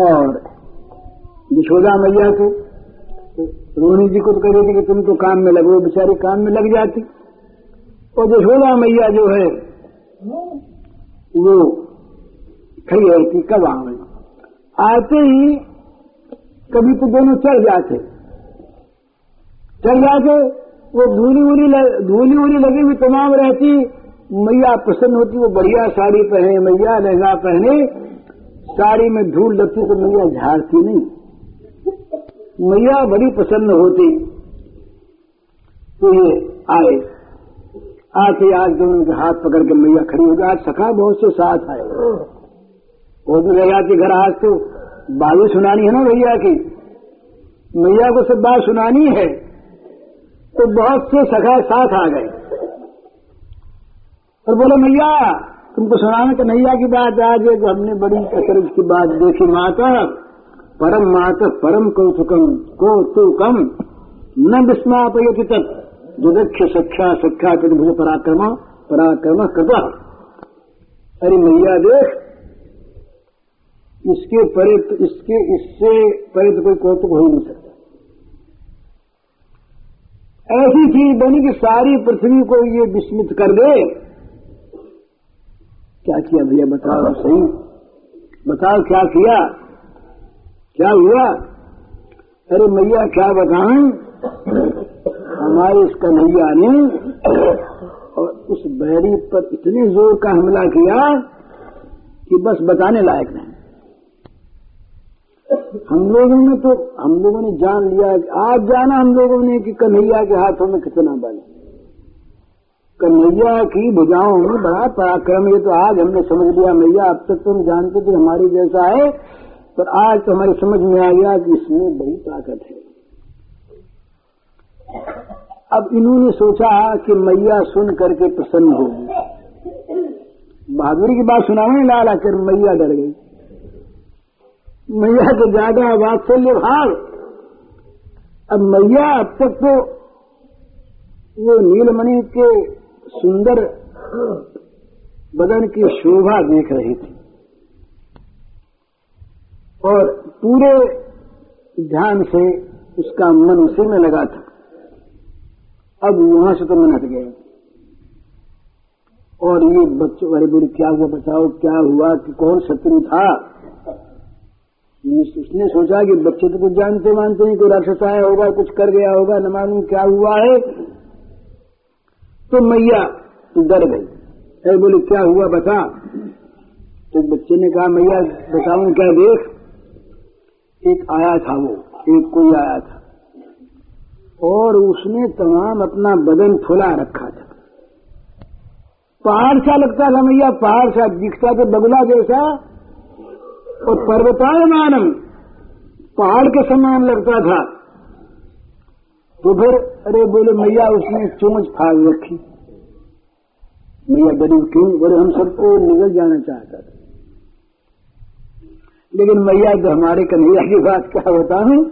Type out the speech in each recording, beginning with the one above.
और यशोदा मैया को रोहिणी जी को तो कह रही थी कि तुम तो काम में लगो, बेचारी काम में लग जाती। और यशोदा मैया जो है, वो खड़ी रहती कब आवे आते ही कभी तो दोनों चल जाते। चल जाते वो धूली उली धूली उली लगी हुई तमाम रहती। मैया प्रसन्न होती, वो बढ़िया साड़ी पहने, मैया लहंगा पहने साड़ी में धूल लगती तो मैया झाड़ती नहीं। मैया बड़ी प्रसन्न होती। तो ये आए। आके आज दोनों के हाथ पकड़ के मैया खड़ी हो गई। आज सखा बहुत से साथ आए। वो भी रह जाती घर आज तो बातें सुनानी है ना भैया की। मैया को सब बात सुनानी है। तो बहुत से सखा साथ आ गए। और बोले, मैया तुमको सुनाने का नैया की बात आज जो हमने बड़ी कसरत की बात देखी, माता, परम माता, परम कौतुकम कौतुकम। न विस्मापयति तत्। जुदक्ष सख्या सख्या चतुर्भुज पराक्रम पराक्रम कृत अरे मैया देख, इसके परे तो इसके, इससे परे तो कोई कौतुक हो ही नहीं सकता। ऐसी चीज़ बनी कि सारी पृथ्वी को ये विस्मित कर दे क्या किया भैया? बताओ। सही बताओ। क्या किया? क्या हुआ? अरे मैया, क्या बताएँ हमारे इस कन्हैया ने और उस बैरी पर इतने ज़ोर का हमला किया कि बस बताने लायक नहीं। हम लोगों ने तो हम लोगों ने जान लिया। आज जाना हम लोगों ने कि कन्हैया के हाथों में कितना बल कन्हैया की भुजाओं में बड़ा पराक्रम। ये तो आज हमने समझ लिया, मैया, अब तक तो हम जानते थे हमारी जैसा है, पर आज तो हमारी समझ में आ गया कि इसमें बड़ी ताकत है। अब इन्होंने सोचा कि मैया सुन करके प्रसन्न होगी बहादुरी की बात सुनावे लाला कर मैया डर गई। मैया तो ज़्यादा वात्सल्य भाव। अब मैया अब तक तो वो नीलमणि के सुंदर बदन की शोभा देख रही थी। और पूरे ध्यान से उसका मन उसी में लगा था। अब वहाँ से तो मन हट गए। और ये बच्चों, अरे बुरी क्या हुआ बताओ, क्या हुआ, कि कौन शत्रु था? उसने सोचा कि बच्चे तो कुछ जानते मानते हैं, कोई राक्षस आया होगा, कुछ कर गया होगा, न मालूम क्या हुआ है। तो मैया डर गई। अरे बोले, क्या हुआ बता? तो बच्चे ने कहा, मैया, बताऊँ क्या, देख। एक आया था वो, एक कोई आया था। और उसने तमाम अपना बदन फुला रखा था। पहाड़ सा लगता था मैया, पहाड़ सा दिखता तो बगुला जैसा। और पर्वतायमानम, पहाड़ के समान लगता था। तो फिर, अरे बोले, मैया, उसने चोंच फाड़ रखी। मैया डरी क्यों? बोले, हम सबको निकल जाना चाहता था। लेकिन मैया तो हमारे कन्हैया की बात क्या बताऊँ,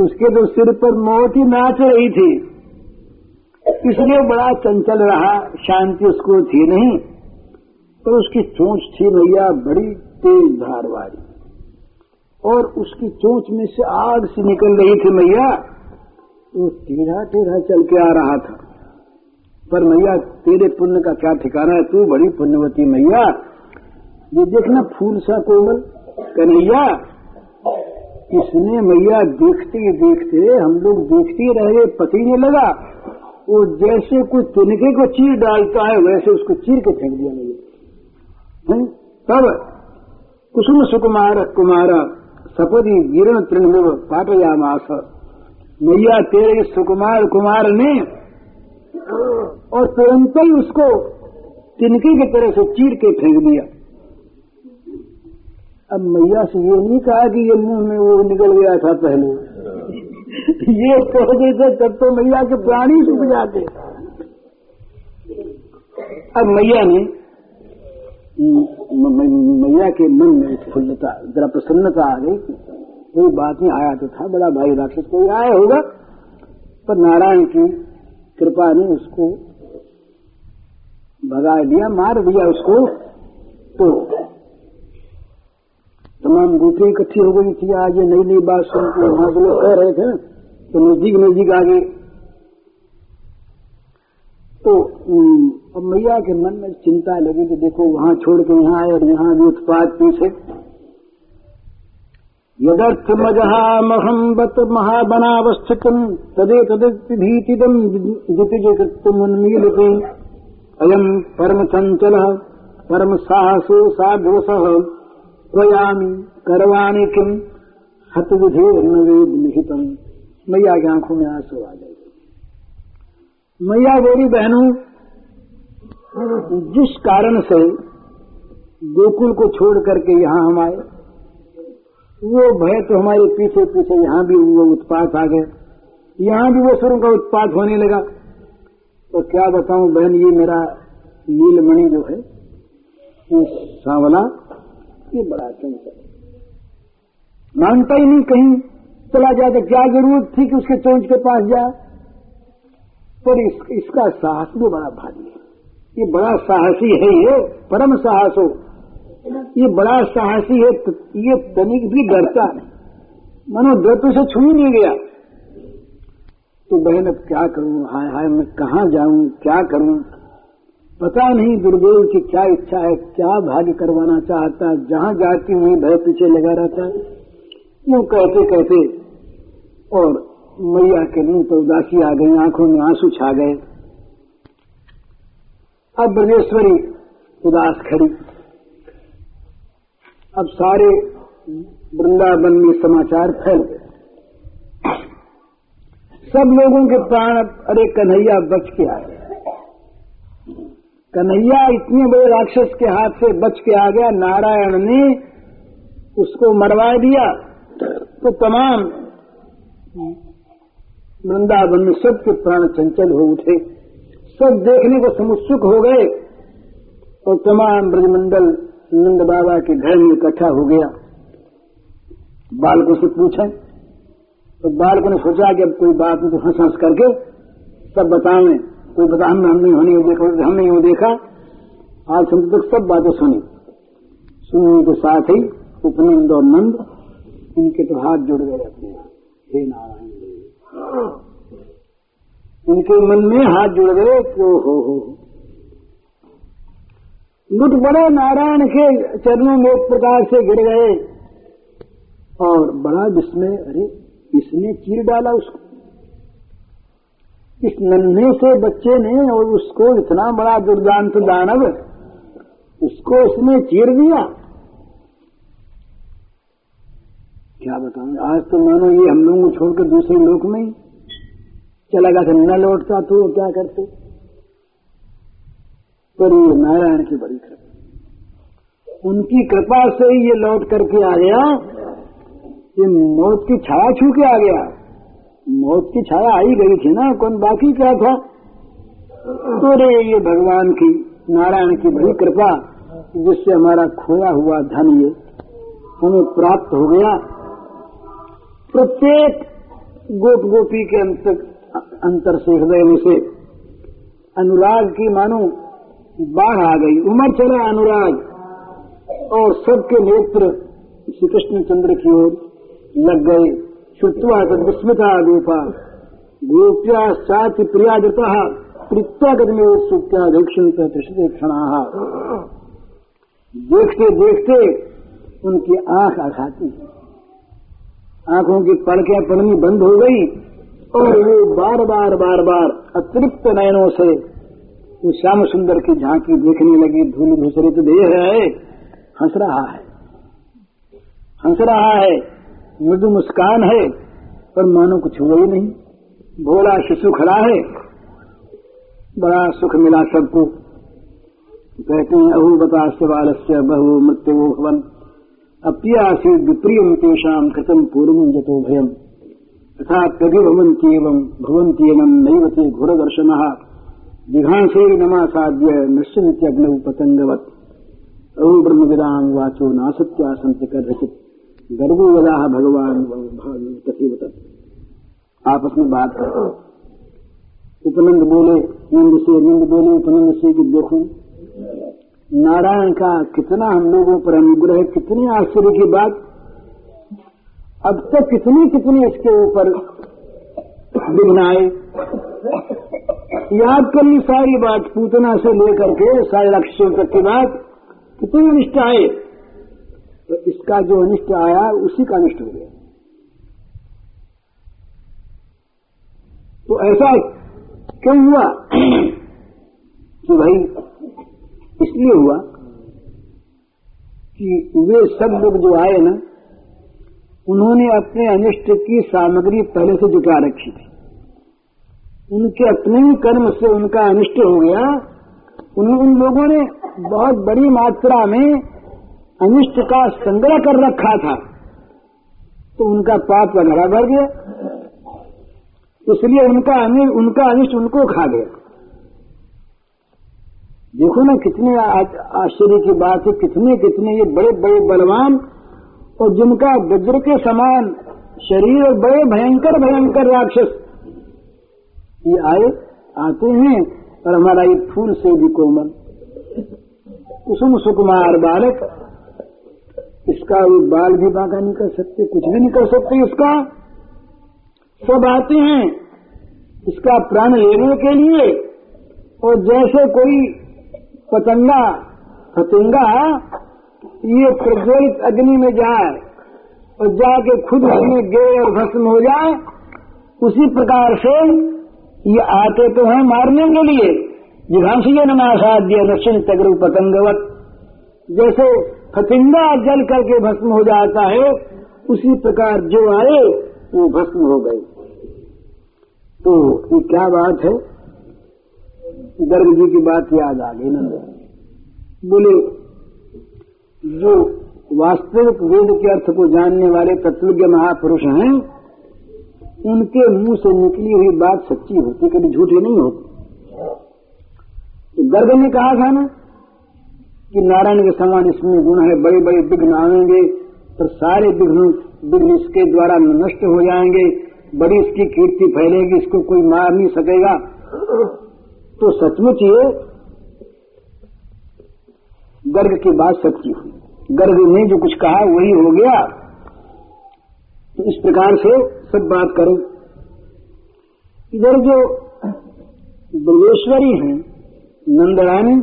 उसके तो सिर पर मौत ही नाच रही थी। इसलिए बड़ा चंचल रहा, शांति उसको थी नहीं, पर उसकी चोंच थी मैया, बड़ी तेज धार वाली। और उसकी चोंच में से आग सी निकल रही थी मैया वो टेढ़ा टेढ़ा चल के आ रहा था। पर मैया, तेरे पुण्य का क्या ठिकाना है? तू बड़ी पुण्यवती मैया। ये देखना फूल सा कोमल। कन्हैया, इसने मैया देखते देखते, हम लोग देखते रहे नहीं लगा। वो जैसे कोई तिनके को चीर डालता है, वैसे उसको चीर के फेंक दिया मैया। तब कुसुम सुकुमार कुमार सपदी गिरण तृणमिव पाटयामास मैया तेरे सुकुमार कुमार ने और तुरंत ही उसको तिनकी की तरह से चीर के फेंक दिया। अब मैया से ये नहीं कहा कि ये मुँह में वो निकल गया था पहले। ये कह देते तब तो मैया के प्राणी सूख जाते। अब मैया ने मैया के मन में फुल्लता जरा प्रसन्नता आ गई। कोई बात नहीं, आया तो था बड़ा भाई राक्षस कोई आया होगा? पर नारायण की कृपा ने उसको भगा दिया, मार दिया उसको तो तमाम गोपियाँ इकट्ठी हो गई थी आज ये नई नई बात सुन के वहाँ से लोग कह रहे थे तो नज़दीक नज़दीक आ गए तो अब मैया के मन में चिंता लगी कि देखो, वहाँ छोड़ के यहाँ आए और यहाँ भी उत्पाद पीछे। यदर्थमजहामहं बत महाबनावस्थितम् तदे तदिभीतिदम् जितिजकृत्यमुन्मीलिते अयम् परमचञ्चलः, परमसाहसो त्वयामि करवाणि किम्? हतविधेर्न वेद लिखितम्। मैया की आँखों में आँसू आ गए। मैया मेरी बहनों, जिस कारण से गोकुल को छोड़ करके यहाँ हम आए वो भय तो हमारे पीछे पीछे यहाँ भी वो उत्पात आ गए यहाँ भी वो सुरों का उत्पात होने लगा। तो क्या बताऊँ बहन ये मेरा नीलमणि जो है सांवला ये बड़ा चंचल मानता ही नहीं कहीं चला जाए तो क्या ज़रूरत थी कि उसके चोंच के पास जाए? पर इस, इसका साहस भी बड़ा भारी है। ये बड़ा साहसी है ये परम साहस हो। ये बड़ा साहसी है ये तनिक भी डरता नहीं मनो डर तो से छू नहीं गया। तो बहन, अब क्या करूँ? हाय हाय, मैं कहा जाऊँ? क्या करूँ? पता नहीं दुर्देव की क्या इच्छा है, क्या भाग्य करवाना चाहता है जहाँ जाती हुई भय पीछे लगा रहता है। यूँ कहते कहते, और मैया के मुँह पर उदासी आ गई, आँखों में आँसू छा गए। अब ब्रजेश्वरी उदास खड़ी। अब सारे वृंदावन में समाचार फैल गए। सब लोगों के प्राण अरे कन्हैया बच के आए कन्हैया इतने बड़े राक्षस के हाथ से बच के आ गया, नारायण ने उसको मरवा दिया। तो तमाम वृंदावन में सबके प्राण चंचल हो उठे। सब देखने को समुत्सुक हो गए और तमाम ब्रजमंडल नंद बाबा के घर में इकट्ठा हो गया। बालकों से पूछा तो बालकों ने सोचा कि अब कोई बात नहीं तो हंस हंस करके सब बताएँ, कोई बता हमने हमने होने देखा, हमने यूँ देखा। आज हम तक सब बातें सुनी। सुनने के साथ ही उपनंद और नंद इनके तो हाथ जुड़ गए अपने हे नारायण इनके मन में हाथ जुड़ गए तो हो हो। लुट नारायण के चरणों में एक प्रकार से गिर गए। और बड़ा विस्मय अरे, इसने चीर डाला उसको। इस नन्हे से बच्चे ने और उसको इतना बड़ा दुर्दांत दानव, उसको उसने चीर दिया। क्या बताऊँ, आज तो मानो ये हम लोगों को छोड़कर दूसरे लोक में चला गया था। न लौटता तो क्या करते? पर ये नारायण की बड़ी कृपा। उनकी कृपा से ही ये लौट करके आ गया। ये मौत की छाया छू के आ गया। मौत की छाया आई गई थी ना, कौन बाकी क्या था? तो रे ये भगवान की, नारायण की बड़ी कृपा, जिससे हमारा खोया हुआ धन ये हमें प्राप्त हो गया। प्रत्येक गोप गोपी के अंतर अंतर से, हृदय में से अनुराग की मानो बाढ़ आ गई। उमर चला अनुराग। और सबके नेत्र श्री कृष्ण चंद्र की ओर लग गए। श्रुत्वा विस्मिता रूपा। गोप्या साथी प्रियाजता प्रीत्यागत में उत्सुक्या दीक्षण त्रिशते क्षण। देखते देखते उनकी आँख आघाती आँखों की पड़कियाँ पड़नी बंद हो गई और वो बार बार बार बार अतिरिक्त नयनों से वो श्याम सुंदर की झांकी देखने लगी, धूल धूसरित देह है। हंस रहा है। हंस रहा है। मृदु मुस्कान है, पर मानो कुछ हुआ ही नहीं। भोला शिशु खड़ा है। बड़ा सुख मिला सबको। कहते हैं, अहु बता बाल से बहु मृत्यु भवन। अप्यासी विप्रियम तेषाम कृतम पूर्व जतो भयम। तथा प्रभिभवंती एवं भवंती एवं नैवते घोर दर्शन जिघांसे नमासाद्य निश्चित्यग्नौ पतंगवत ओम ब्रह्म विदाम वाचो नासत्यासंत कथित गर्भो वदा भगवान कथिवत। आपस में बात करते उपनंद बोले नंद से नंद बोले उपनंद से कि देखो? नारायण का कितना हम लोगों पर अनुग्रह, कितनी आश्चर्य की बात। अब तक कितनी कितनी इसके ऊपर विघ्न आए। याद कर ली सारी बात पूतना से लेकर के साढ़े लक्ष्यों तक की बात कितनी अनिष्ट आए तो इसका जो अनिष्ट आया, उसी का अनिष्ट हो गया। तो ऐसा क्यों हुआ? कि भाई, इसलिए हुआ कि वे सब लोग जो आए ना, उन्होंने अपने अनिष्ट की सामग्री पहले से जुटा रखी थी। उनके अपने ही कर्म से उनका अनिष्ट हो गया। उन, उन लोगों ने बहुत बड़ी मात्रा में अनिष्ट का संग्रह कर रखा था। तो उनका पाप घड़ा भर गया। इसलिए उनका उनका अनिष्ट उनको खा गया। देखो ना कितने आश्चर्य की बात है कितने कितने ये बड़े बड़े बलवान और जिनका वज्र के समान शरीर और बड़े भयंकर भयंकर राक्षस ये आए, आते हैं, और हमारा ये फूल से भी कोमल। कुसुम सुकुमार बालक, इसका वो बाल भी बागा नहीं कर सकते, कुछ भी नहीं कर सकते इसका। सब आते हैं, इसका प्राण लेने के लिए, और जैसे कोई पतंगा पतंगा, ये प्रज्वलित अग्नि में जाए, और जाके खुद उसमें गे और भस्म हो जाए, उसी प्रकार से ये आते तो हैं मारने के लिए। जिघांसीय नमासाध्य दक्षिण तगरु पतंगवत। जैसे फतिंगा जल करके भस्म हो जाता है, उसी प्रकार जो आए, वो भस्म हो गए। तो ये क्या बात है? गर्ग जी की बात याद आ गई ना बोले, जो वास्तविक वेद के अर्थ को जानने वाले तत्वज्ञ महापुरुष हैं उनके मुँह से निकली हुई बात सच्ची होती, कभी झूठी नहीं होती। तो गर्ग ने कहा था ना, कि नारायण के समान इसमें गुण है बड़े बड़े विघ्न आएँगे पर सारे विघ्न विघ्न इसके द्वारा नष्ट हो जाएँगे, बड़ी इसकी कीर्ति फैलेगी, इसको कोई मार नहीं सकेगा। तो सचमुच ये गर्ग की बात सच्ची हुई। गर्ग ने जो कुछ कहा, वही हो गया। तो इस प्रकार से सब बात करो। इधर जो ब्रजेश्वरी हैं नंदरानी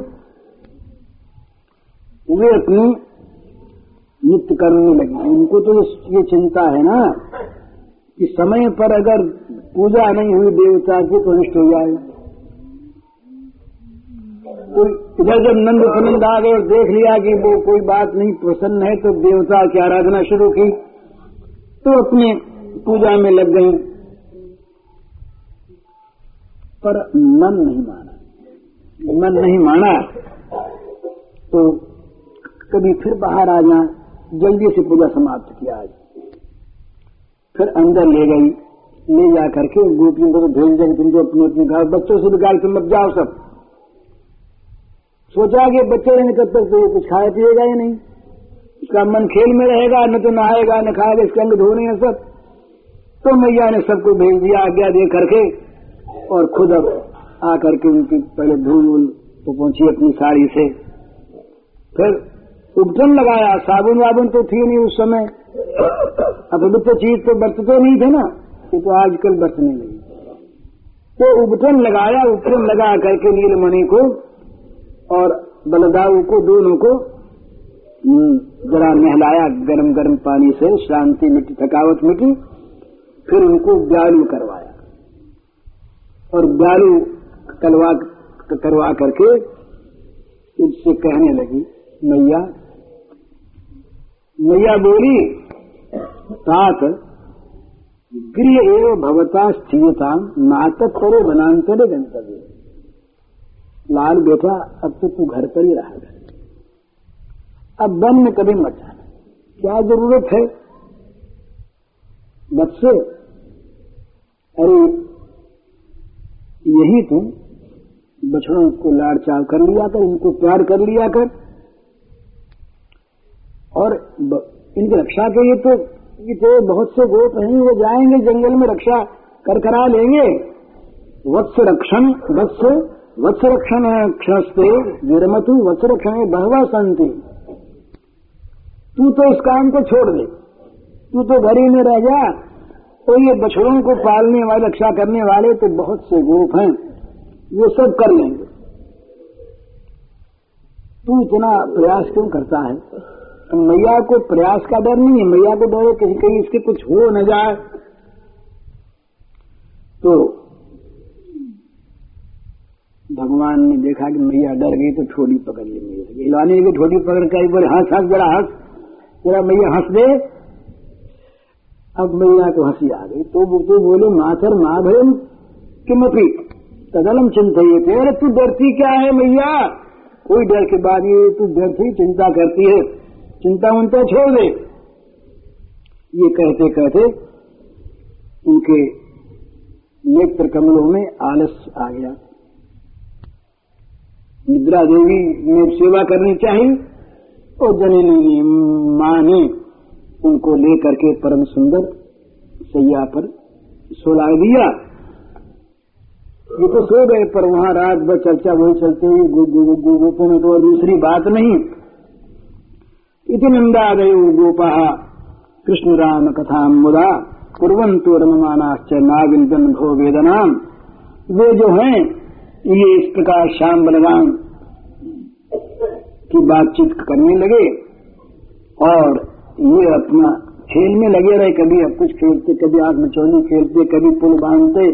वे अपनी नित्य करने लगी उनको तो ये चिंता है ना कि समय पर अगर पूजा नहीं हुई देवता की तो नष्ट हो जाएगा। तो इधर जब नंद सुनंद आ गए और देख लिया कि वो कोई बात नहीं, प्रसन्न है तो देवता की आराधना शुरू की। तो अपने पूजा में लग गए। पर मन नहीं माना। मन नहीं माना तो कभी फिर बाहर आ जाए, जल्दी से पूजा समाप्त किया। आज फिर अंदर ले गई, ले जा करके गोपियों को तो भेज देंगे तुम तो अपने अपने घर बच्चों से गाल तुम मत जाओ सब। सोचा कि बच्चे रहेंगे तब तक तो ये कुछ खाए पिएगा ही नहीं? उसका मन खेल में रहेगा, न तो नहाएगा, न खाएगा, इसके अंग धोने हैं सब। तो मैया ने सबको भेज दिया, आज्ञा दे करके और खुद अब आकर के उनकी पहले धूल वूल तो पहुँची अपनी साड़ी से। फिर उपटन लगाया, साबुन वाबुन तो थी नहीं उस समय। अपवित्र चीज़ तो बरतते नहीं थे ना, ये तो आजकल बरतने लगी। तो उपटन लगाया, उपटन लगा करके नीलमणि को और बलदाऊ को, दोनों को जरा नहलाया गरम गरम पानी से, शांति मिट्टी थकावट मिट्टी फिर उनको ब्यालू करवाया। और ब्यालू करवा करवा करके उससे कहने लगी मैया मैया बोली, तात, गृह एवं भवता स्थिरता नाटक करो बनांतरे गंतव्य। लाल बेटा, अब तो तू घर पर ही रहा अब वन में कभी मत जाना। क्या ज़रूरत है? बच्चे अरे, यही तुम, बछड़ों को लाड़ चाव कर लिया कर इनको प्यार कर लिया कर। और इनकी रक्षा के लिए तो ये तो बहुत से गोप हैं, वो जाएँगे, जंगल में रक्षा कर करा लेंगे। वत्स रक्षण, वत्स वत्स रक्षण क्षणस्ते विरमतु वत्सरक्षण बहवा संति। तू तो इस काम को छोड़ दे। तू तो घर ही में रह जा। तो ये बछड़ों को पालने वाले, रक्षा करने वाले तो बहुत से गोप हैं। वो सब कर लेंगे। तू इतना प्रयास क्यों करता है? तो मैया को प्रयास का डर नहीं है। मैया को डर है कहीं कहीं इसके कुछ हो न जाए। तो भगवान ने देखा कि मैया डर गई तो ठोड़ी पकड़ ली मैया। ठोड़ी पकड़ के बार हंस हंस जरा हंस। जरा मैया हंस दे। अब मैया को हँसी आ गई। तो तो बोले, माथर माँ भयम किमपी तदलम चिंतित अरे, तू डरती क्या है मैया? कोई डर के बाद ये तू डरती, चिंता करती है। चिंता उनता छोड़ दे। ये कहते कहते उनके नेत्र कमलों में आलस आ गया। निद्रा देवी ने सेवा करनी चाहिए। और जननी माँ ने उनको लेकर के परम सुंदर सैया पर सोला दिया। ये तो सो गए, पर वहाँ रात भर चर्चा वही चलते हुई गोपों में तो और दूसरी बात नहीं। इति नंदा गए गोपा, कृष्ण राम कथा मुदा कुरंतु रममानाश्च नागिंदन भो वेदनाम वे जो हैं, ये इस प्रकार श्याम बलवान की बातचीत करने लगे और ये अपना खेल में लगे रहे। कभी अब कुछ खेलते, कभी आग मचौनी खेलते, कभी पुल बांधते।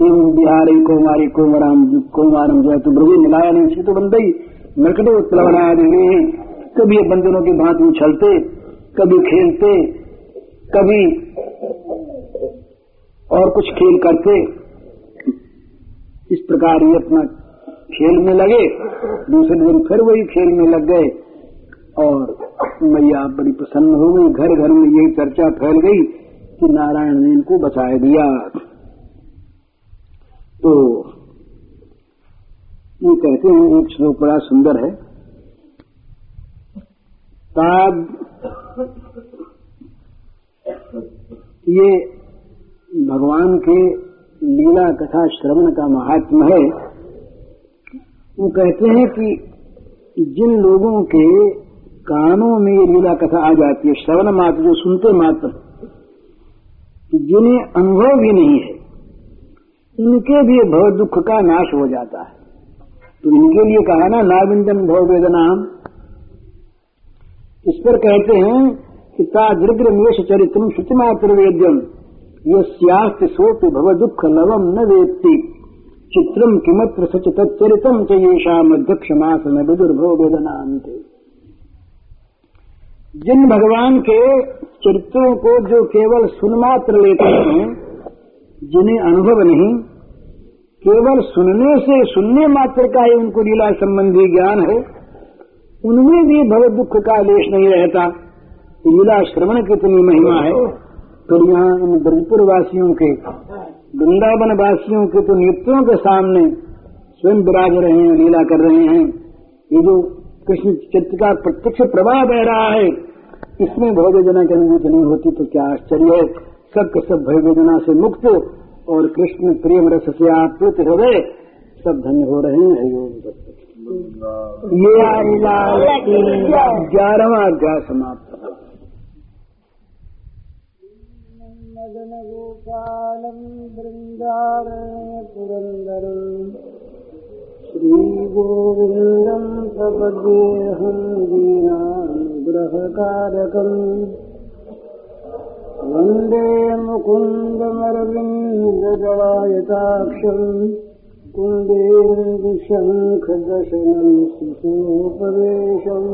एवं बिहारी कुमारी कोमराम कुमारम जो है तो ब्रवी मिलाया नहीं तो बंदई नरकटे उत्प्लवना रहे हैं। कभी बंदरों के भांति उछलते, कभी खेलते, कभी और कुछ खेल करते। इस प्रकार ये अपना खेल में लगे, दूसरे दिन फिर वही खेल में लग गए। और मैया बड़ी प्रसन्न हो गई। घर घर में यही चर्चा फैल गई कि नारायण ने इनको बचा दिया। तो ये कहते हैं, एक श्लोक बड़ा सुंदर है। ताब ये भगवान के लीला कथा श्रवण का महात्म है। वो कहते हैं कि जिन लोगों के कानों में ये लीला कथा आ जाती है, श्रवण मात्र, जो सुनते मात्र जिन्हें अनुभव भी नहीं है, इनके भी भव दुख का नाश हो जाता है। तो इनके लिए कहा ना नाविंदन भव वेदना इस पर कहते हैं कि ता दृग्र मेष चरित्रम शुचिमात्र वेद्यम, यस्यास्ति सोपि भव दुख लवम न वेत्ति। चित्रम किमत्र सच तच्चरितम च येषाम अध्यक्षमासन विदुर्भव वेदनांते जिन भगवान के चरित्रों को जो केवल सुनमात्र लेते हैं, जिन्हें अनुभव नहीं, केवल सुनने से सुनने मात्र का ही उनको लीला संबंधी ज्ञान है, उनमें भी भव दुख का लेश नहीं रहता। लीला श्रवण कितनी महिमा है तो यहाँ इन ब्रजपुर वासियों के वृंदावन वासियों के तो नृत्यों के सामने स्वयं विराज रहे हैं लीला कर रहे हैं। ये जो कृष्ण चित्त का प्रत्यक्ष प्रवाह बह रहा है इसमें भव्यजना की अनुभूति नहीं होती तो क्या आश्चर्य है? सब के सब भव्यजना से मुक्त और कृष्ण प्रेम रस से आप्लुत हृदय सब धन्य हो रहे हैं ये ग्यारहवा अध्याय समाप्त बृन्दारण्य पुरन्दरम् श्रीगोविन्दम् प्रपद्येऽहम् दीनानुग्रहकारकम् वन्दे मुकुन्दमरविन्दजलायताक्षम् कुन्देन्दुशङ्खदशनम् शिशोपवेशम्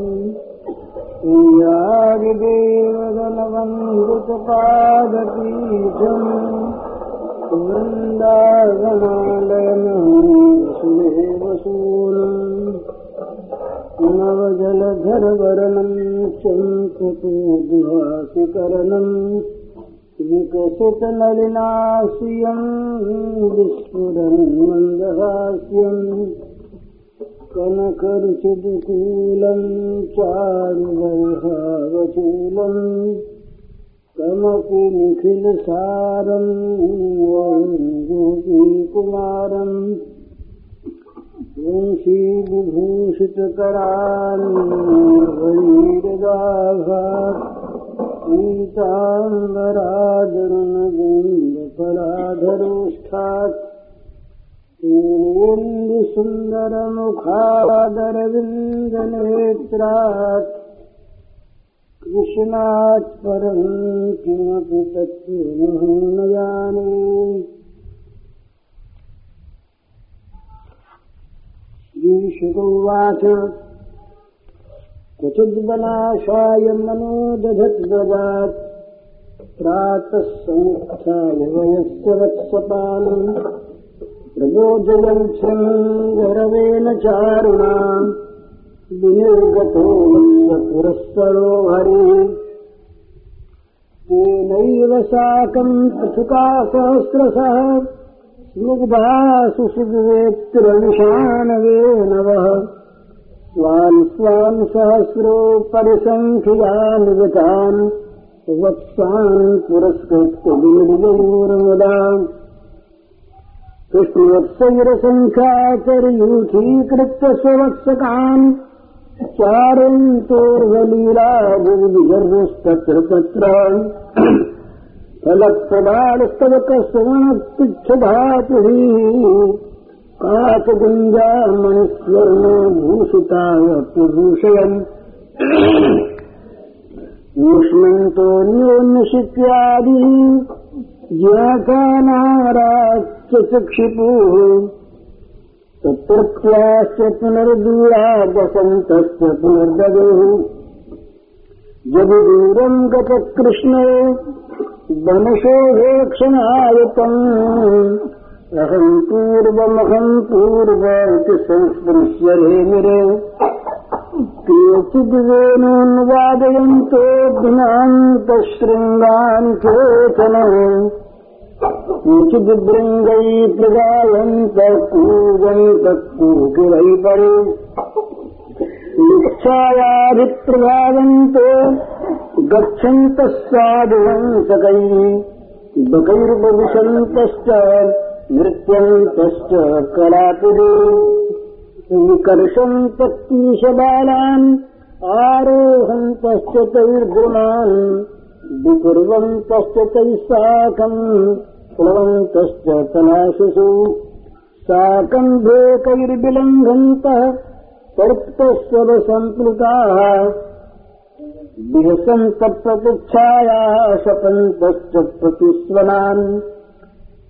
ेवदलवं ऋपपादपीठम् नवजलधरवरणम् सुनम् नवजलधरवरणं विस्फुरम् मन्दहास्यम् कनकरुचदुकूलं चानुवकूलं कनकमुखिलसारं गोपीकुमारम् वंशी विभूषितकरागाभारादरणगुण्ड पूर्वेन्दुसुन्दरमुखादरविन्दनेत्रात् कृष्णात् परम् किमपि तत्त्वमहो न जाने श्रीशुकौवाच क्वचिद्वनाशाय मनो दधद्वदात् प्रातः समुत्थाय वयस्य वत्सपालम् प्रबोधयन् शृङ्गरवेन चारुणाम् विनिर्गतो पुरःसरो हरिः। तेनैव साकम् पृथुका सहस्रशः स्निग्धा सुसुवेत्तिरविषाणवेनवः स्वान् स्वान् सहस्रो परिसङ्ख्यान् वत्सान् पुरस्कृत्य वीर्ययोर्मुदाम् कृष्णवत्सैरसङ्ख्याचर्यूथीकृत्य स्ववत्सकान् चारन्तोर्वलीलादिर्विगर्भस्तत्र तत्र फलप्रदालस्तवकस्वणपिच्छधातुः काचगुञ्जामणिस्वर्णो भूषिताय प्रभूषयन् ऊष्मन्तोऽन्योन्यशित्यादि ज्ञातानाराच्यचक्षिपुः तत्रत्याश्च पुनर्दूरा वसन्तस्य पुनर्ददुः। यदि दूरम् गतकृष्णे वनशोभेक्षणायतम्। अहम् पूर्वमहम् पूर्व इति संस्पृश्यरे निरे केचिद्वेनोन्वादयन्तो ज्ञान्तशृङ्गान् केचन केचिद्बृङ्गै प्रगायन्तः कूजन्तः कूकिरै परे इच्छायाभिप्रभावन्तो विकर्षन्तः आरोहन्तश्च तैर्गुणान् विकुर्वन्तश्च तैः साकम् प्लवन्तश्च कलाशिषु साकम् भेकैर्विलङ्घन्तः तर्प्तस्वरसम्प्लुताः विहसन्तप्रतिच्छायाः शपन्तश्च प्रतिस्वनान्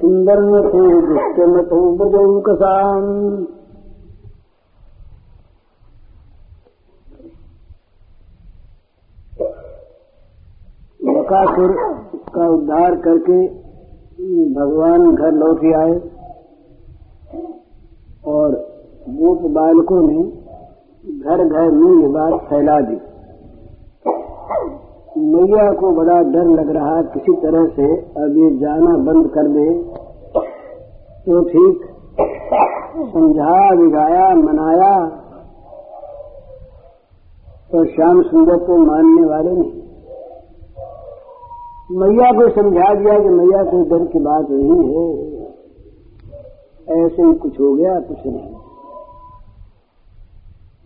किन्दर्मथे दुष्टमतो ब्रजौकसाम् बकासुर का उद्धार करके भगवान घर लौट आए और गोप बालकों ने घर घर में ये बात फैला दी। मैया को बड़ा डर लग रहा किसी तरह से, अब ये जाना बंद कर दे। तो ठीक, समझा, बिगाया, मनाया तो श्याम सुंदर को मानने वाले नहीं। मैया को समझा दिया कि मैया कोई डर की बात नहीं है। ऐसे ही कुछ हो गया, कुछ नहीं।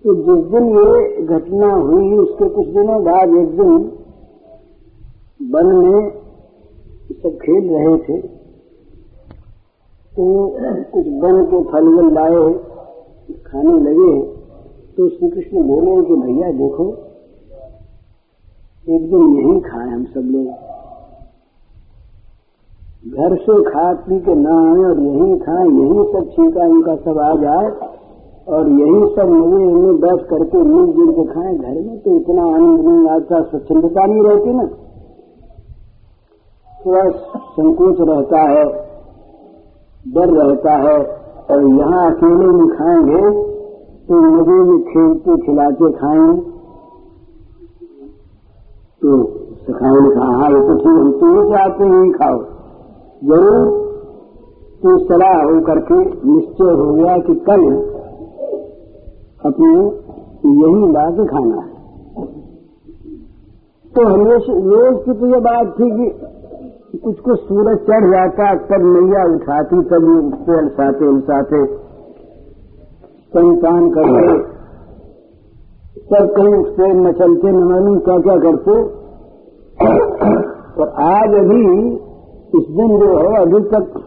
तो जिस दिन ये घटना हुई, उसके कुछ दिनों बाद एक दिन वन में सब खेल रहे थे तो कुछ वन के फल वल लाए खाने लगे तो श्री कृष्ण बोले कि भैया देखो, एक दिन यही खाए हम सब लोग। घर से खा पी के न आए और यही खाए, यही सब छीका इनका सब आ जाए, और यही सब मज़े इनमें बैठ करके मिलजुल के खाए। घर में तो इतना आनंद नहीं आता, स्वच्छंदता नहीं रहती ना। थोड़ा संकोच रहता है, डर रहता है, और यहाँ अकेले में खाएँगे तो मुझे भी खेलते खिलाते खाएँगे तो सखाओ ने कहा हाँ तो ठीक, हम तो ये चाहते हैं, खाओ। ज़रूर। तो सलाह हो करके निश्चय हो गया कि कल अपने यही के खाना है। तो हमेशा रोज की तो ये बात थी कि कुछ सूरज चढ़ जाता तब मैया उठाती तब उसको अलसाते उलसाते स्तनपान करते तब कहीं उससे मचलते न मालूम क्या क्या करते। और आज अभी, इस दिन जो है, अभी तक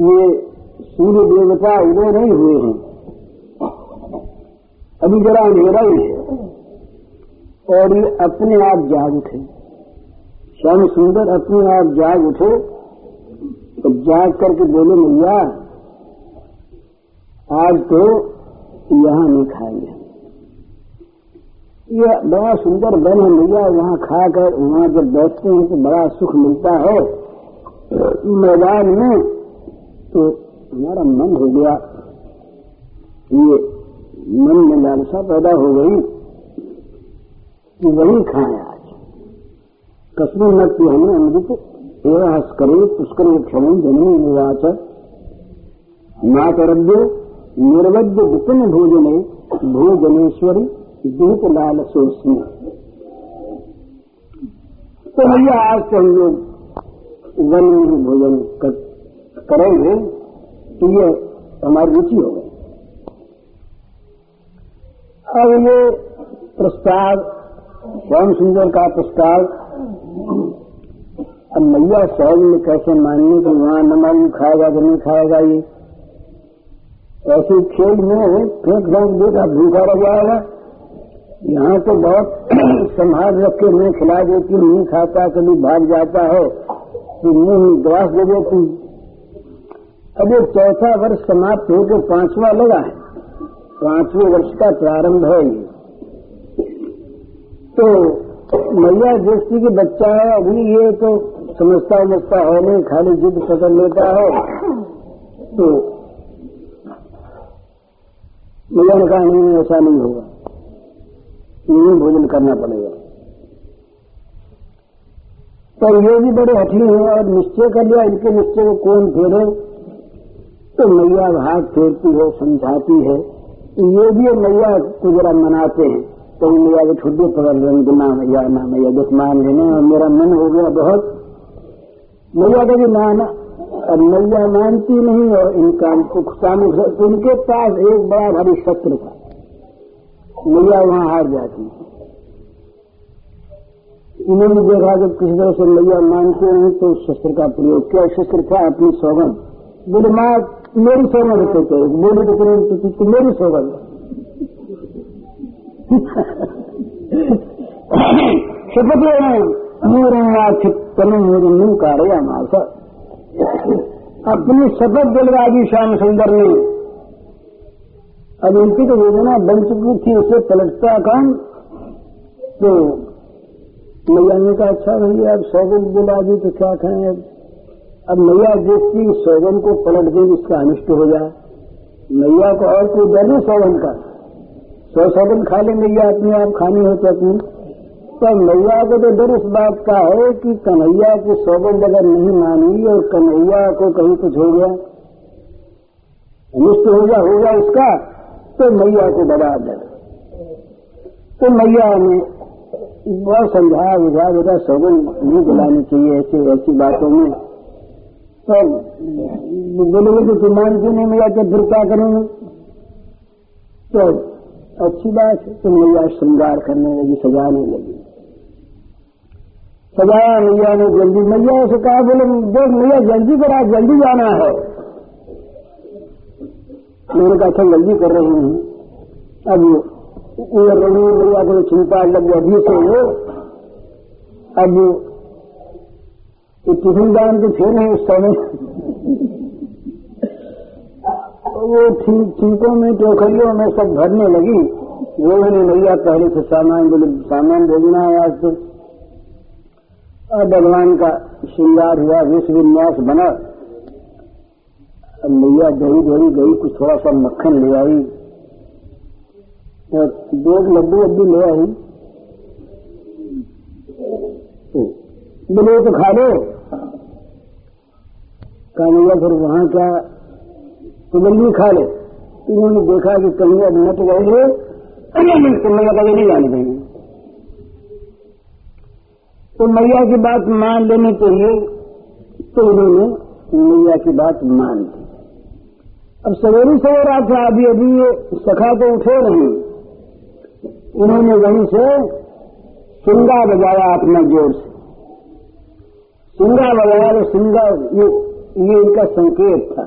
ये सूर्य देवता उदय नहीं हुए हैं। अभी जरा अंधेरा ही है। और ये अपने आप जाग उठे। श्याम सुंदर अपने आप जाग उठे तो जाग करके बोले, मैया, आज तो यहाँ नहीं खाएँगे ये बड़ा सुंदर बन है मैया वहाँ खाकर वहाँ जब बैठते हैं तो बड़ा सुख मिलता है। मैदान में? तो हमारा मन हो गया, ये मन में लालसा पैदा हो गई कि वही खाए आज कस्मिन नक्ति हमें अमृत एवं हस्करे पुष्कर क्षण जननी निवाच। मातरभ्य निर्वद्य विपिन भोजने भोजनेश्वरी दूत लाल सोस्मी तो भैया आज से हम लोग वन भोजन कर, करेंगे तो ये हमारी रुचि हो गई। अब ये प्रस्ताव श्याम सुंदर का प्रस्ताव अब मैया सहज में कैसे माननी कि वहाँ न मालूम खाएगा कि नहीं खाएगा ये? ऐसे खेल में फेंक फेंक देगा, भूखा रह जाएगा। यहाँ तो बहुत संभाल रख के मैं खिला देती नहीं खाता, कभी भाग जाता है तो मुँह ग्रास दे देती अब ये चौथा वर्ष समाप्त होकर पांचवा लगा है। पाँचवें वर्ष का प्रारंभ है ये। तो मैया दोस्ती की बच्चा है अभी ये तो समझता उमझता है नहीं, खाली जिद पकड़ लेता है। तो मैया ने कहा, नहीं ऐसा नहीं होगा। यही भोजन करना पड़ेगा। तो ये भी बड़े हठी हैं, और निश्चय कर लिया, इनके निश्चय को कौन फेरे? तो मैया हाथ फेरती है, समझाती है। ये भी मैया को जरा मनाते हैं। तो मैया को छुट्टी पकड़ रहे हैं ना मैया ना मैया बस मान लेने और मेरा मन हो गया बहुत मैया का भी माना और मैया मानती नहीं और इनका सामने उनके पास एक बड़ा भारी शस्त्र था मैया वहाँ हार जाती इन्होंने देखा जब किसी तरह से मैया मानते नहीं तो शस्त्र का प्रयोग किया शस्त्र था अपनी सौगंध बोले माँ मेरी सौगंध बोले तो तो, तो मेरी सौगंध मूरनु कार्य मास अपनी शपथ दिलवा दी श्याम सुंदर ने अब इनकी तो योजना बन चुकी थी उसे पलटता कौन तो मैया ने कहा अच्छा भैया अब सौगंध दिला दी तो क्या कहें अब मैया देखती सौगन को पलट दे इसका अनिष्ट हो जाए मैया को और कोई डर नहीं सौगन का सौ सौगन खा ले मैया अपने आप खानी हो तो अपनी। तो मैया को तो डर इस बात का है कि कन्हैया की सौगंध अगर नहीं मानी और कन्हैया को कहीं कुछ हो गया। अनिष्ट हो गया होगा उसका तो मैया को बड़ा डर तो मैया ने बहुत समझाया बुझा बेटा सौगन नहीं दिलानी चाहिए ऐसी ऐसी बातों में। तो बोलेंगे कि तुम मानती नहीं मैया तो फिर क्या करेंगे? तो अच्छी बात है तो मैया श्रृंगार करने लगी सजाने लगी। सजाया मैया ने जल्दी, मैया से कहा, बोले, देख मैया, जल्दी करा, जल्दी जाना है। मैंने कहा अच्छा जल्दी कर रही हूँ। अब ये रही मैया को चिंता लग गई अभी से वो। अब तो टिफ़िन दान तो थे नहीं उस समय। वो ठीक ठीकों में टोकरियों में सब भरने लगी। वो मैंने भैया पहले से सामान बोले, सामान भेजना है आज तो। और भगवान का श्रृंगार हुआ, विश्व विन्यास बना। अब मैया दही दही गई, कुछ थोड़ा सा मक्खन ले आई। दो लड्डू वड्डू ले आई। बोले तो खा लो। कहा फिर वहाँ क्या तो खा ले। उन्होंने देखा कि कन्हैया नट गए थे। कन्हैया कभी नहीं जाने देंगे तो मैया की बात मान लेनी चाहिए। तो उन्होंने मैया की बात मान ली। अब सवेरी सवेरा था अभी अभी ये सखा तो उठे नहीं। उन्होंने वहीं से सिंगा बजाया अपना ज़ोर से। सिंगा बजाया तो सिंगा, ये ये इनका संकेत था।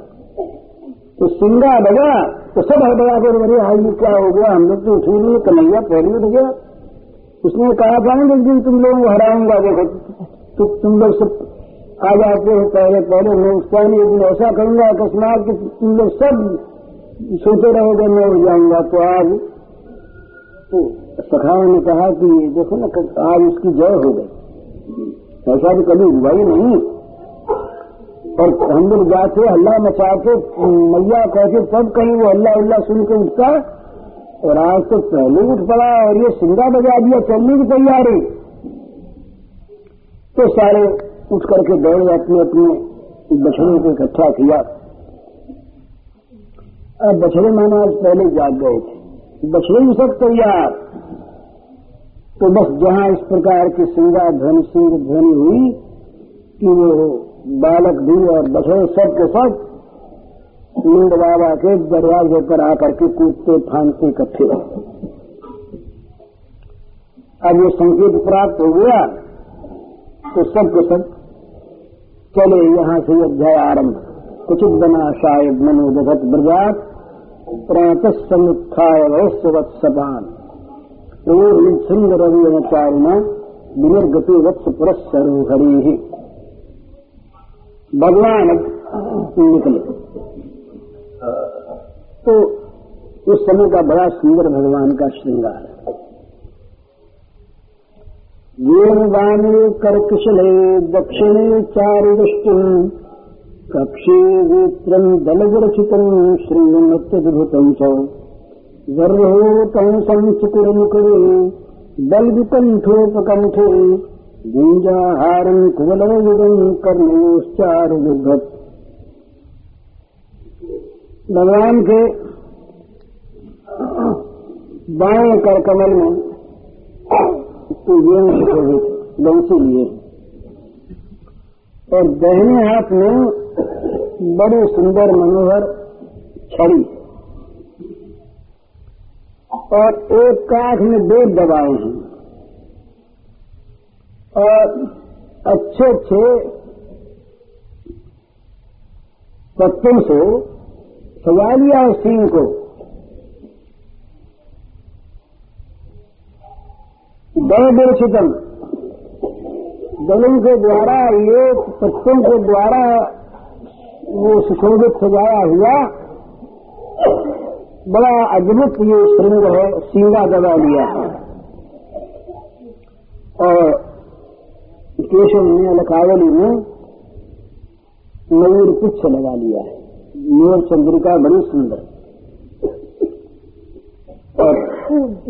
तो सिंगा बजा तो सब हटवा कर बड़े हाई क्या हो गया? हम लोग तो उठी नहीं, कन्हैया पहले उठ गया उसने कहा था ना दिन तुम लोगों को हराऊँगा, देखो तो तुम लोग सब आ जाते हो पहले पहले मैं उसका नहीं एक दिन ऐसा करूँगा, अकस्मात कि तुम लोग सब सोते रहोगे, मैं उठ जाऊँगा। तो आज तो सखाओं ने कहा कि, देखो ना आज उसकी जय हो गई। ऐसा भी कभी हुआ ही नहीं। और हम लोग जाते हल्ला मचाते मैया कहते तब कहीं वो अल्लाह उल्लाह सुन के उठता। और आज तो पहले उठ पड़ा और ये सिंगा बजा दिया, चलने की तैयारी। तो सारे उठ करके दौड़े अपने अपने बछड़े को इकट्ठा किया। अब बछड़े महाराज पहले जाग गए थे। बछड़े भी सब तैयार। तो बस जहाँ इस प्रकार की सिंगा ध्वनि सिंह ध्वनि हुई कि वो बालक भी और बछड़े सब के सब नींद बाबा के दरवाजे पर आकर के कूदते फांदते इकट्ठे अब ये संकेत प्राप्त हो गया तो सब के सब चले यहाँ से अध्याय आरंभ। कुचित बना शायद मनोदगत ब्रजात प्रात समुत्थाय और सिंह रवि अनुचारिण विनिर्गति वत्स पुरस्सरो हरि भगवान निकले। तो उस समय का बड़ा सुंदर भगवान का श्रृंगार वेणुवाणी कर्कशले दक्षिणे चारुदृष्टिम् कक्षे गोत्रम् दलविरचितम् श्रृङ्गमत्यद्भुतम् च। गर्होतंसम् चकुरमुकुरे बल्विकण्ठोपकण्ठे गुञ्जाहारम् कुवलयुगम् कर्णयोश्चारुदुर्गत् भगवान के बाएँ कर कमल में तो ये सुशोभित बंसी लिए। और दहने हाथ में बड़े सुंदर मनोहर छड़ी। और एक काठ में बेद दबाए हैं। और अच्छे अच्छे पत्तों से सजा लिया उस सिंह को बड़े बड़े चितम दलों के द्वारा, ये पत्तों के द्वारा, वो सुशोभित सजाया हुआ, बड़ा अद्भुत ये श्रृंग है, सींगा दबा लिया है। और केशव ने लखावली में मयूर पुच्छ लगा लिया है। मोर चंद्रिका बड़ी सुंदर। और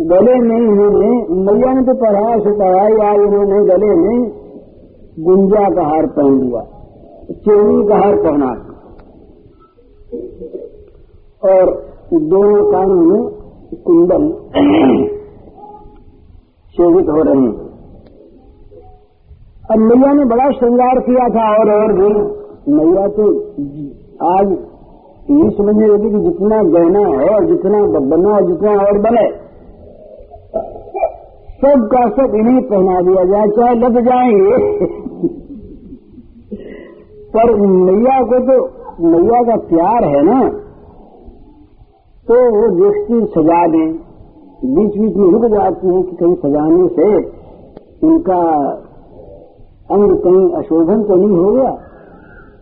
गले में इन्होंने मैया ने तो पढ़ाया से पढ़ाई आज इन्होंने गले में गुंजा का हार पहन लिया चेनी का हार पहना। और दोनों कानों में कुंडल सेवित हो रहे हैं। अब मैया ने बड़ा श्रृंगार किया था और और भी। मैया तो आज यही समझने लगी कि जितना गहना है और जितना बना और जितना और बने, सब का सब इन्हें पहना दिया जाए, चाहे लग जाएँगे पर मैया को तो मैया का प्यार है ना तो वो देखती सजा दें। बीच बीच में रुक जाती है कि कहीं सजाने से उनका अंग कहीं अशोभन तो नहीं हो गया।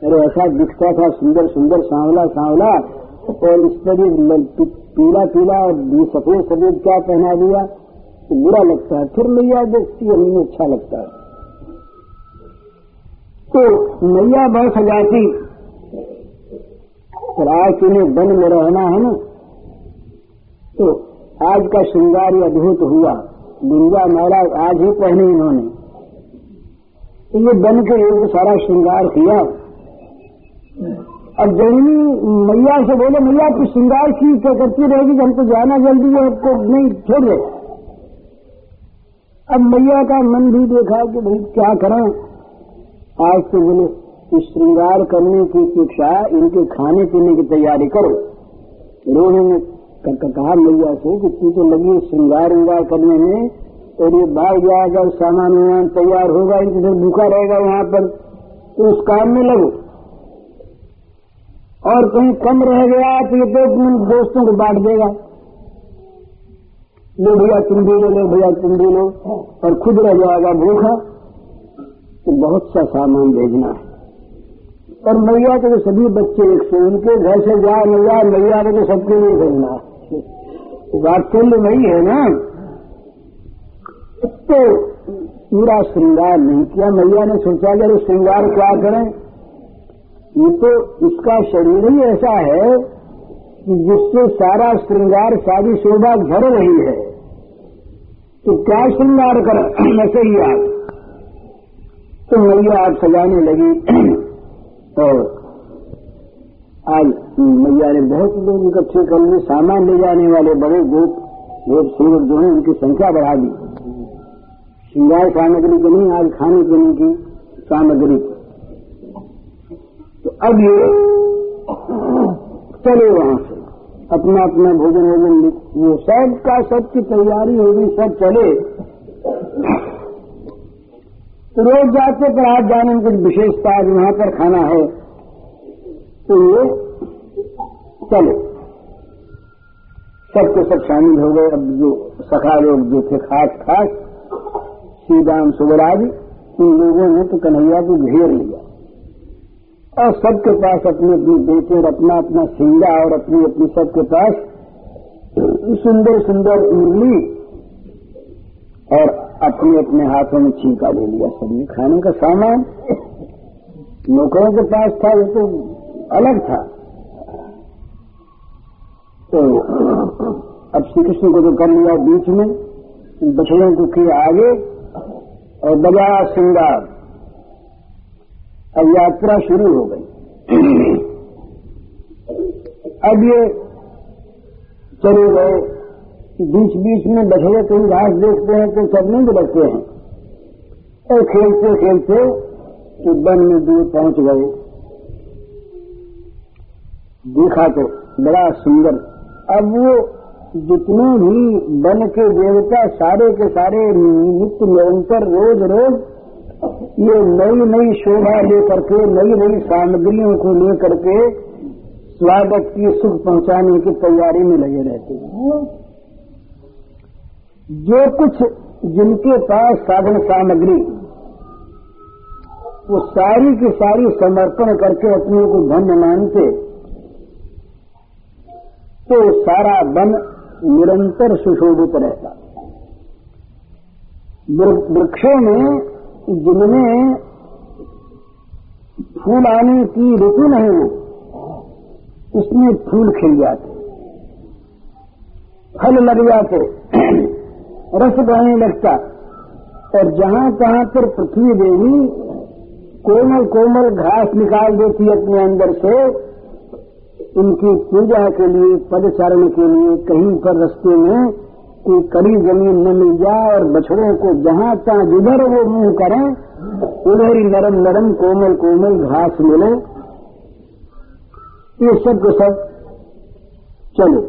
अरे ऐसा दिखता था सुंदर सुंदर सांवला सांवला, और इस पर पीला पीला और सफ़ेद सफ़ेद क्या पहना दिया? तो बुरा लगता है। फिर मैया देखती है हमें अच्छा लगता है। तो मैया बहुत सजाती पर आज तुम्हें वन में रहना है ना। तो आज का श्रृंगार अद्भुत हुआ। गुंजा माला आज ही पहने इन्होंने। तो ये बन के योग सारा श्रृंगार किया। अब जननी मैया से बोले, मैया, तू श्रृंगार की क्या करती रहेगी? हमको जाना जल्दी है आपको नहीं छोड़। अब मैया का मन भी देखा कि भाई क्या करें। आज तो बोले श्रृंगार करने की शिक्षा इनके खाने पीने की तैयारी करो। रोहिणी ने कहा, मैया से कि तू तो लगी श्रृंगार विंगार करने में और ये बाहर जाएगा सामान वामान तैयार होगा, इनके भूखा रहेगा वहाँ पर तो उस काम में लगो। और कहीं कम रह गया तो ये तो अपने दोस्तों को बांट देगा। लो भैया, तुम भी लो लो, भैया, तुम भी लो। और खुद रह जाएगा भूखा। तो बहुत सा सामान भेजना है। और मैया के तो सभी बच्चे एक से उनके घर से जाए मैया मैया को तो सबके लिए भेजना है। वात्सल्य नहीं है ना। तो पूरा श्रृंगार नहीं किया। मैया ने सोचा कि श्रृंगार क्या करें? ये तो इसका शरीर ही ऐसा है कि जिससे सारा श्रृंगार, सारी शोभा झर रही है। तो क्या श्रृंगार कर? ऐसे ही आप। तो मैया आप सजाने लगी। और आज मैया ने बहुत लोग इकट्ठे कर लिए। सामान ले जाने वाले बड़े गोप गोप सेवक जो है, उनकी संख्या बढ़ा दी। श्रृंगार सामग्री नहीं आज खाने पीने की सामग्री। तो अब ये चले वहाँ से। अपना अपना भोजन वोजन वो सब का सब की तैयारी होगी सब चले। तो रोज जाते पर आज जाने में कुछ विशेषता आज वहाँ पर खाना है। तो ये चले। सबके सब शामिल हो गए। अब जो सखा लोग जो थे, खास खास श्रीराम सुबराज उन लोगों ने तो कन्हैया को घेर लिया। और सबके पास अपने अपने बेटे और अपना अपना सिंगा और अपनी अपनी सबके पास सुंदर सुंदर मुरली और अपने अपने हाथों में छींका ले लिया सबने। खाने का सामान, नौकरों के पास था, वो तो अलग था। तो अब श्री कृष्ण को तो कर लिया बीच में, बछड़ों को किया आगे और बजा श्रृंगार अब यात्रा शुरू हो गई। अब ये चले गए। बीच बीच में बछड़े कहीं घास देखते हैं तो सब नहीं लगते हैं। और खेलते खेलते तो वन में दूर पहुँच गए। देखा तो बड़ा सुंदर। अब वो जितने भी वन के देवता सारे के सारे नित्य निरंतर रोज रोज ये नई नई शोभा लेकर के, नई नई सामग्रियों को लेकर के स्वागत की, सुख पहुँचाने की तैयारी में लगे रहते हैं। जो कुछ जिनके पास साधन सामग्री, वो सारी की सारी समर्पण करके अपने को धन्य मानते तो सारा वन निरंतर सुशोभित रहता। वृक्षों में जिनमें फूल आने की ऋतु नहीं हो, उसमें फूल खिल जाते। फल लग जाते, रस बहने लगता। और जहाँ तहां पर पृथ्वी देवी कोमल कोमल घास निकाल देती अपने अंदर से उनकी पूजा के लिए पदचारण के लिए कहीं पर रस्ते में कोई कड़ी ज़मीन न मिल जाए और बछड़ों को जहाँ तहां जिधर वो मुँह करें, उधर ही नरम नरम कोमल कोमल घास मिले। ये सब के सब चले।